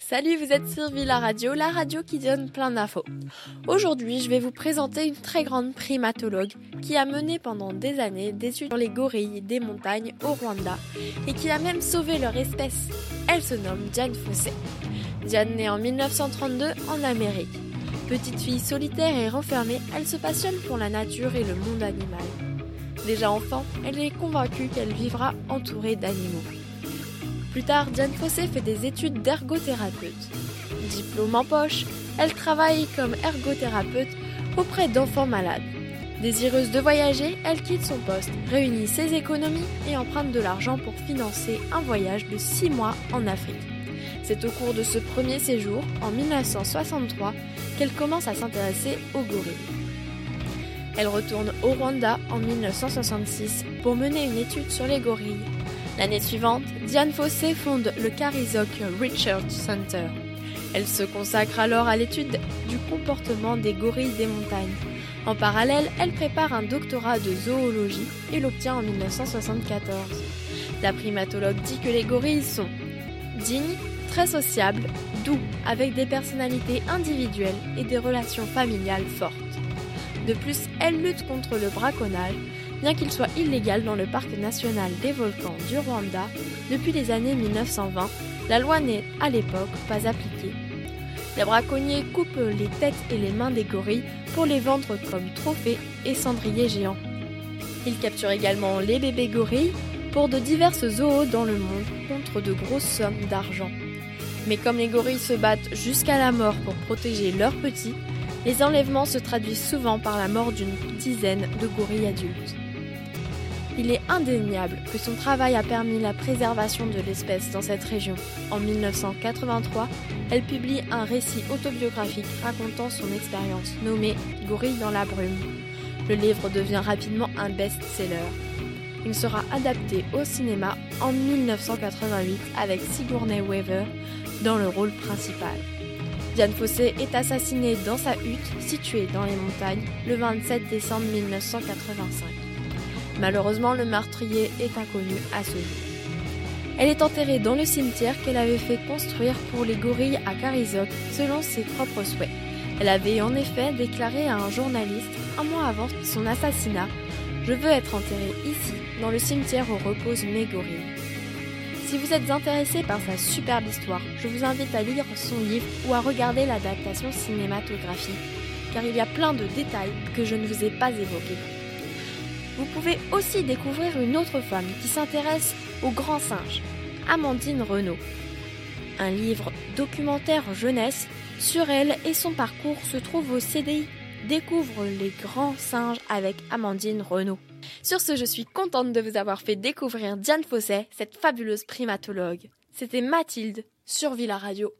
Salut, vous êtes sur Villa Radio, la radio qui donne plein d'infos. Aujourd'hui, je vais vous présenter une très grande primatologue qui a mené pendant des années des études sur les gorilles des montagnes au Rwanda et qui a même sauvé leur espèce. Elle se nomme Diane Fossé. Diane naît en 1932 en Amérique. Petite fille solitaire et renfermée, elle se passionne pour la nature et le monde animal. Déjà enfant, elle est convaincue qu'elle vivra entourée d'animaux. Plus tard, Diane Fossé fait des études d'ergothérapeute. Diplôme en poche, elle travaille comme ergothérapeute auprès d'enfants malades. Désireuse de voyager, elle quitte son poste, réunit ses économies et emprunte de l'argent pour financer un voyage de 6 mois en Afrique. C'est au cours de ce premier séjour, en 1963, qu'elle commence à s'intéresser aux gorilles. Elle retourne au Rwanda en 1966 pour mener une étude sur les gorilles. L'année suivante, Diane Fossé fonde le Carizok Research Center. Elle se consacre alors à l'étude du comportement des gorilles des montagnes. En parallèle, elle prépare un doctorat de zoologie et l'obtient en 1974. La primatologue dit que les gorilles sont dignes, très sociables, doux, avec des personnalités individuelles et des relations familiales fortes. De plus, elle lutte contre le braconnage, bien qu'il soit illégal dans le parc national des volcans du Rwanda depuis les années 1920. La loi n'est à l'époque pas appliquée. Les braconniers coupent les têtes et les mains des gorilles pour les vendre comme trophées et cendriers géants. Ils capturent également les bébés gorilles pour de diverses zoos dans le monde contre de grosses sommes d'argent. Mais comme les gorilles se battent jusqu'à la mort pour protéger leurs petits, les enlèvements se traduisent souvent par la mort d'une dizaine de gorilles adultes. Il est indéniable que son travail a permis la préservation de l'espèce dans cette région. En 1983, elle publie un récit autobiographique racontant son expérience nommé Gorille dans la brume. Le livre devient rapidement un best-seller. Il sera adapté au cinéma en 1988 avec Sigourney Weaver dans le rôle principal. Diane Fossé est assassinée dans sa hutte située dans les montagnes le 27 décembre 1985. Malheureusement, le meurtrier est inconnu à ce jour. Elle est enterrée dans le cimetière qu'elle avait fait construire pour les gorilles à Carizok selon ses propres souhaits. Elle avait en effet déclaré à un journaliste un mois avant son assassinat Je veux être enterrée ici, dans le cimetière où reposent mes gorilles. Si vous êtes intéressé par sa superbe histoire, je vous invite à lire son livre ou à regarder l'adaptation cinématographique, car il y a plein de détails que je ne vous ai pas évoqués. Vous pouvez aussi découvrir une autre femme qui s'intéresse aux grands singes, Amandine Renaud. Un livre documentaire jeunesse sur elle et son parcours se trouve au CDI Découvre les grands singes avec Amandine Renaud. Sur ce, je suis contente de vous avoir fait découvrir Diane Fosset, cette fabuleuse primatologue. C'était Mathilde sur Villa Radio.